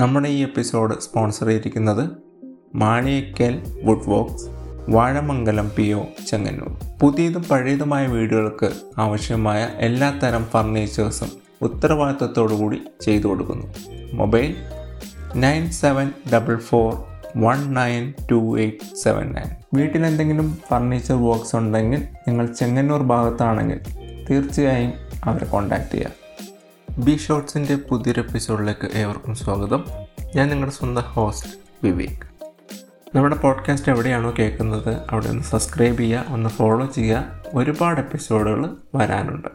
നമ്മുടെ ഈ episode sponsor ചെയ്തിരിക്കുന്നത് Maliyekkal wood works Vazhamangalam P O Chengannur. പുതിയതും പഴയതുമായ വീടുകൾക്ക് ആവശ്യമായ എല്ലാ തരം ഫർണിച്ചേഴ്സും ഉത്തരവാദിത്തത്തോടുകൂടി ചെയ്തു കൊടുക്കുന്നു. Mobile nine seven double four one nine two eight seven nine. വീട്ടിലെന്തെങ്കിലും furniture works ഉണ്ടെങ്കിൽ നിങ്ങൾ ചെങ്ങന്നൂർ ഭാഗത്താണെങ്കിൽ തീർച്ചയായും അവരെ കോൺടാക്റ്റ് ചെയ്യുക ബി ഷോർട്സിന്റെ പുതിയൊരു എപ്പിസോഡിലേക്ക് ഏവർക്കും സ്വാഗതം. ഞാൻ നിങ്ങളുടെ സ്വന്തം ഹോസ്റ്റ് വിവേക്. നമ്മുടെ പോഡ്കാസ്റ്റ് എവിടെയാണോ കേൾക്കുന്നത് അവിടെ ഒന്ന് സബ്സ്ക്രൈബ് ചെയ്യുക ഒന്ന് ഫോളോ ചെയ്യുക. ഒരുപാട് എപ്പിസോഡുകൾ വരാനുണ്ട്.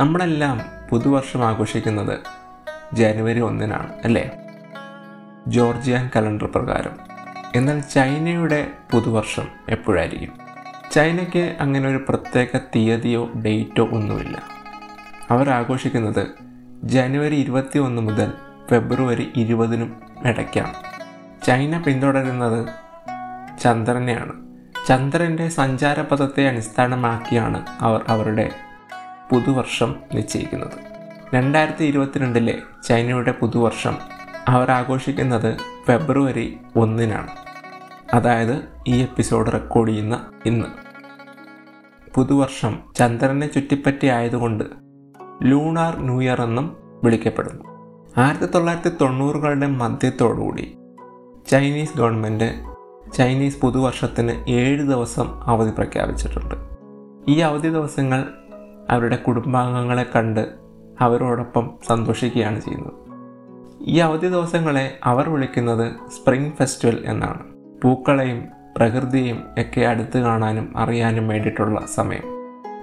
നമ്മളെല്ലാം പുതുവർഷം ആഘോഷിക്കുന്നത് ജനുവരി ഒന്നിനാണ് അല്ലേ? ജോർജിയൻ കലണ്ടർ പ്രകാരം. എന്നാൽ ചൈനയുടെ പുതുവർഷം എപ്പോഴായിരിക്കും? ചൈനയ്ക്ക് അങ്ങനെ ഒരു പ്രത്യേക തീയതിയോ ഡേറ്റോ ഒന്നുമില്ല. അവർ ആഘോഷിക്കുന്നത് ജനുവരി ഇരുപത്തി ഒന്ന് മുതൽ ഫെബ്രുവരി ഇരുപതിനും ഇടയ്ക്കാണ്. ചൈന പിന്തുടരുന്നത് ചന്ദ്രനെയാണ്. ചന്ദ്രന്റെ സഞ്ചാരപഥത്തെ അടിസ്ഥാനമാക്കിയാണ് അവർ അവരുടെ പുതുവർഷം നിശ്ചയിക്കുന്നത്. രണ്ടായിരത്തി ഇരുപത്തിരണ്ടിലെ ചൈനയുടെ പുതുവർഷം അവർ ആഘോഷിക്കുന്നത് ഫെബ്രുവരി ഒന്നിനാണ്. അതായത് ഈ എപ്പിസോഡ് റെക്കോർഡ് ചെയ്യുന്ന ഇന്ന്. പുതുവർഷം ചന്ദ്രനെ ചുറ്റിപ്പറ്റി ആയതുകൊണ്ട് ലൂണാർ ന്യൂ ഇയർ എന്നും വിളിക്കപ്പെടുന്നു. ആയിരത്തി തൊള്ളായിരത്തി തൊണ്ണൂറുകളുടെ മധ്യത്തോടുകൂടി ചൈനീസ് ഗവൺമെന്റ് ചൈനീസ് പുതുവർഷത്തിന് ഏഴ് ദിവസം അവധി പ്രഖ്യാപിച്ചിട്ടുണ്ട്. ഈ അവധി ദിവസങ്ങൾ അവരുടെ കുടുംബാംഗങ്ങളെ കണ്ട് അവരോടൊപ്പം സന്തോഷിക്കുകയാണ് ചെയ്യുന്നത്. ഈ അവധി ദിവസങ്ങളെ അവർ വിളിക്കുന്നത് സ്പ്രിംഗ് ഫെസ്റ്റിവൽ എന്നാണ്. പൂക്കളെയും പ്രകൃതിയും ഒക്കെ അടുത്ത് കാണാനും അറിയാനും വേണ്ടിയിട്ടുള്ള സമയം.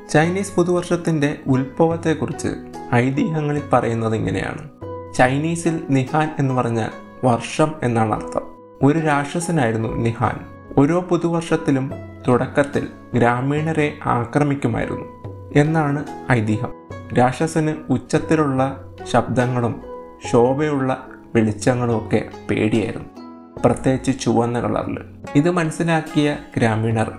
ചൈനീസ് പുതുവർഷത്തിന്റെ ഉത്ഭവത്തെക്കുറിച്ച് ഐതിഹ്യങ്ങളിൽ പറയുന്നത് ഇങ്ങനെയാണ്. ചൈനീസിൽ നിഹാൻ എന്ന് പറഞ്ഞാൽ വർഷം എന്നാണ് അർത്ഥം. ഒരു രാക്ഷസനായിരുന്നു നിഹാൻ. ഓരോ പുതുവർഷത്തിലും തുടക്കത്തിൽ ഗ്രാമീണരെ ആക്രമിക്കുമായിരുന്നു എന്നാണ് ഐതിഹ്യം. രാക്ഷസന് ഉച്ചത്തിലുള്ള ശബ്ദങ്ങളും ശോഭയുള്ള വെളിച്ചങ്ങളും ഒക്കെ പേടിയായിരുന്നു. പ്രത്യേകിച്ച് ചുവന്ന കളറിൽ. ഇത് മനസ്സിലാക്കിയ ഗ്രാമീണർ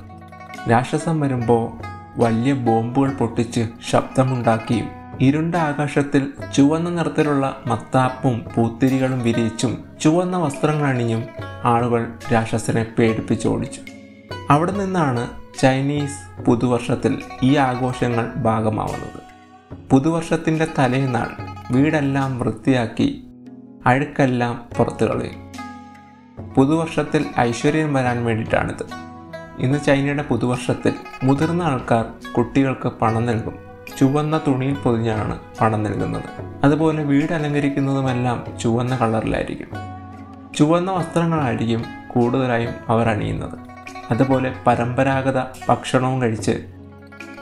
രാക്ഷസം വരുമ്പോൾ വലിയ ബോംബുകൾ പൊട്ടിച്ച് ശബ്ദമുണ്ടാക്കിയും ഇരുണ്ട ആകാശത്തിൽ ചുവന്ന നിറത്തിലുള്ള മത്താപ്പും പൂത്തിരികളും വിരിയിച്ചും ചുവന്ന വസ്ത്രങ്ങൾ അണിഞ്ഞും ആളുകൾ രാക്ഷസനെ പേടിപ്പിച്ചോടിച്ചു അവിടെ നിന്നാണ് ചൈനീസ് പുതുവർഷത്തിൽ ഈ ആഘോഷങ്ങൾ ഭാഗമാവുന്നത്. പുതുവർഷത്തിന്റെ തലേന്നാൾ വീടെല്ലാം വൃത്തിയാക്കി അഴുക്കെല്ലാം പുറത്തു കളയും. പുതുവർഷത്തിൽ ഐശ്വര്യം വരാൻ വേണ്ടിയിട്ടാണിത്. ഇന്ന് ചൈനയുടെ പുതുവർഷത്തിൽ മുതിർന്ന ആൾക്കാർ കുട്ടികൾക്ക് പണം നൽകും. ചുവന്ന തുണിയിൽ പൊതിഞ്ഞാണ് പണം നൽകുന്നത്. അതുപോലെ വീട് അലങ്കരിക്കുന്നതുമെല്ലാം ചുവന്ന കളറിലായിരിക്കും. ചുവന്ന വസ്ത്രങ്ങളായിരിക്കും കൂടുതലായും അവർ അണിയുന്നത്. അതുപോലെ പരമ്പരാഗത ഭക്ഷണവും കഴിച്ച്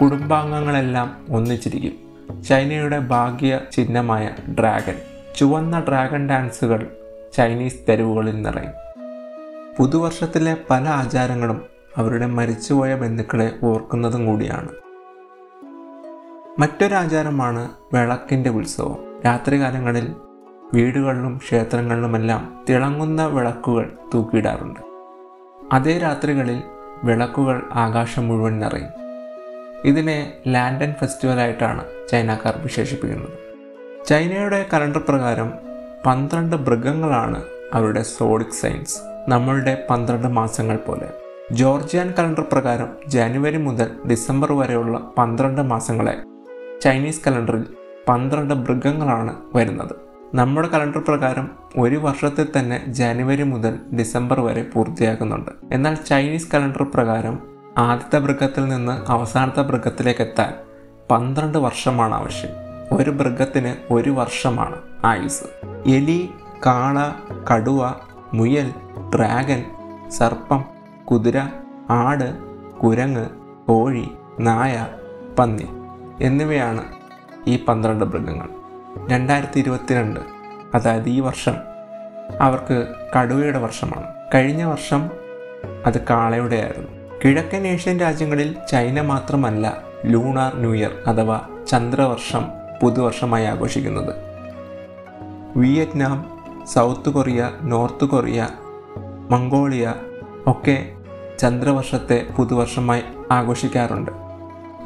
കുടുംബാംഗങ്ങളെല്ലാം ഒന്നിച്ചിരിക്കും. ചൈനയുടെ ഭാഗ്യ ചിഹ്നമായ ഡ്രാഗൺ. ചുവന്ന ഡ്രാഗൺ ഡാൻസുകൾ ചൈനീസ് തെരുവുകളിൽ നിറയും. പുതുവർഷത്തിലെ പല ആചാരങ്ങളും അവരുടെ മരിച്ചുപോയ ബന്ധുക്കളെ ഓർക്കുന്നതും കൂടിയാണ്. മറ്റൊരു ആചാരമാണ് വിളക്കിന്റെ ഉത്സവം. രാത്രികാലങ്ങളിൽ വീടുകളിലും ക്ഷേത്രങ്ങളിലുമെല്ലാം തിളങ്ങുന്ന വിളക്കുകൾ തൂക്കിയിടാറുണ്ട്. അതേ രാത്രികളിൽ വിളക്കുകൾ ആകാശം മുഴുവൻ നിറയും. ഇതിനെ ലാൻഡൻ ഫെസ്റ്റിവലായിട്ടാണ് ചൈനക്കാർ വിശേഷിപ്പിക്കുന്നത്. ചൈനയുടെ കലണ്ടർ പ്രകാരം പന്ത്രണ്ട് മൃഗങ്ങളാണ് അവരുടെ സോളിക് സൈൻസ് നമ്മളുടെ പന്ത്രണ്ട് മാസങ്ങൾ പോലെ. ജോർജിയൻ കലണ്ടർ പ്രകാരം ജനുവരി മുതൽ ഡിസംബർ വരെയുള്ള പന്ത്രണ്ട് മാസങ്ങളെ ചൈനീസ് കലണ്ടറിൽ പന്ത്രണ്ട് മൃഗങ്ങളാണ് വരുന്നത്. നമ്മുടെ കലണ്ടർ പ്രകാരം ഒരു വർഷത്തിൽ തന്നെ ജനുവരി മുതൽ ഡിസംബർ വരെ പൂർത്തിയാക്കുന്നുണ്ട്. എന്നാൽ ചൈനീസ് കലണ്ടർ പ്രകാരം ആദ്യത്തെ മൃഗത്തിൽ നിന്ന് അവസാനത്തെ മൃഗത്തിലേക്ക് എത്താൻ പന്ത്രണ്ട് വർഷമാണ് ആവശ്യം. ഒരു മൃഗത്തിന് ഒരു വർഷമാണ് ആയുസ് എലി കാള കടുവ മുയൽ ഡ്രാഗൻ സർപ്പം കുതിര ആട് കുരങ്ങ് കോഴി നായ പന്നി എന്നിവയാണ് ഈ പന്ത്രണ്ട് മൃഗങ്ങൾ. രണ്ടായിരത്തി ഇരുപത്തിരണ്ട് അതായത് ഈ വർഷം അവർക്ക് കടുവയുടെ വർഷമാണ്. കഴിഞ്ഞ വർഷം അത് കാളയുടെ ആയിരുന്നു കിഴക്കൻ ഏഷ്യൻ രാജ്യങ്ങളിൽ ചൈന മാത്രമല്ല ലൂണാർ ന്യൂ ഇയർ അഥവാ ചന്ദ്രവർഷം പുതുവർഷമായി ആഘോഷിക്കുന്നത്. Vietnam South Korea North Korea Mongolia ഒക്കെ ചന്ദ്രവർഷത്തെ പുതുവർഷമായി ആഘോഷിക്കാറുണ്ട്.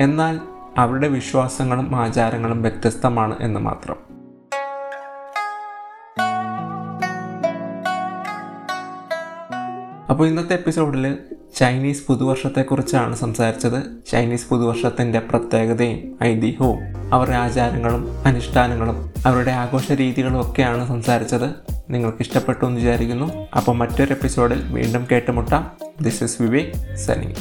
എന്നാൽ അവരുടെ വിശ്വാസങ്ങളും ആചാരങ്ങളും വ്യത്യസ്തമാണ് എന്ന് മാത്രം. അപ്പോൾ ഇന്നത്തെ എപ്പിസോഡിൽ ചൈനീസ് പുതുവർഷത്തെക്കുറിച്ചാണ് സംസാരിച്ചത്. ചൈനീസ് പുതുവർഷത്തിന്റെ പ്രത്യേകതയും ഐതിഹ്യവും അവരുടെ ആചാരങ്ങളും അനുഷ്ഠാനങ്ങളും അവരുടെ ആഘോഷ രീതികളും ഒക്കെയാണ് സംസാരിച്ചത്. നിങ്ങൾക്ക് ഇഷ്ടപ്പെട്ടു എന്ന് വിചാരിക്കുന്നു. അപ്പോൾ മറ്റൊരു എപ്പിസോഡിൽ വീണ്ടും കേട്ടുമുട്ടാം. ദിസ് ഇസ് വിവേക് സനി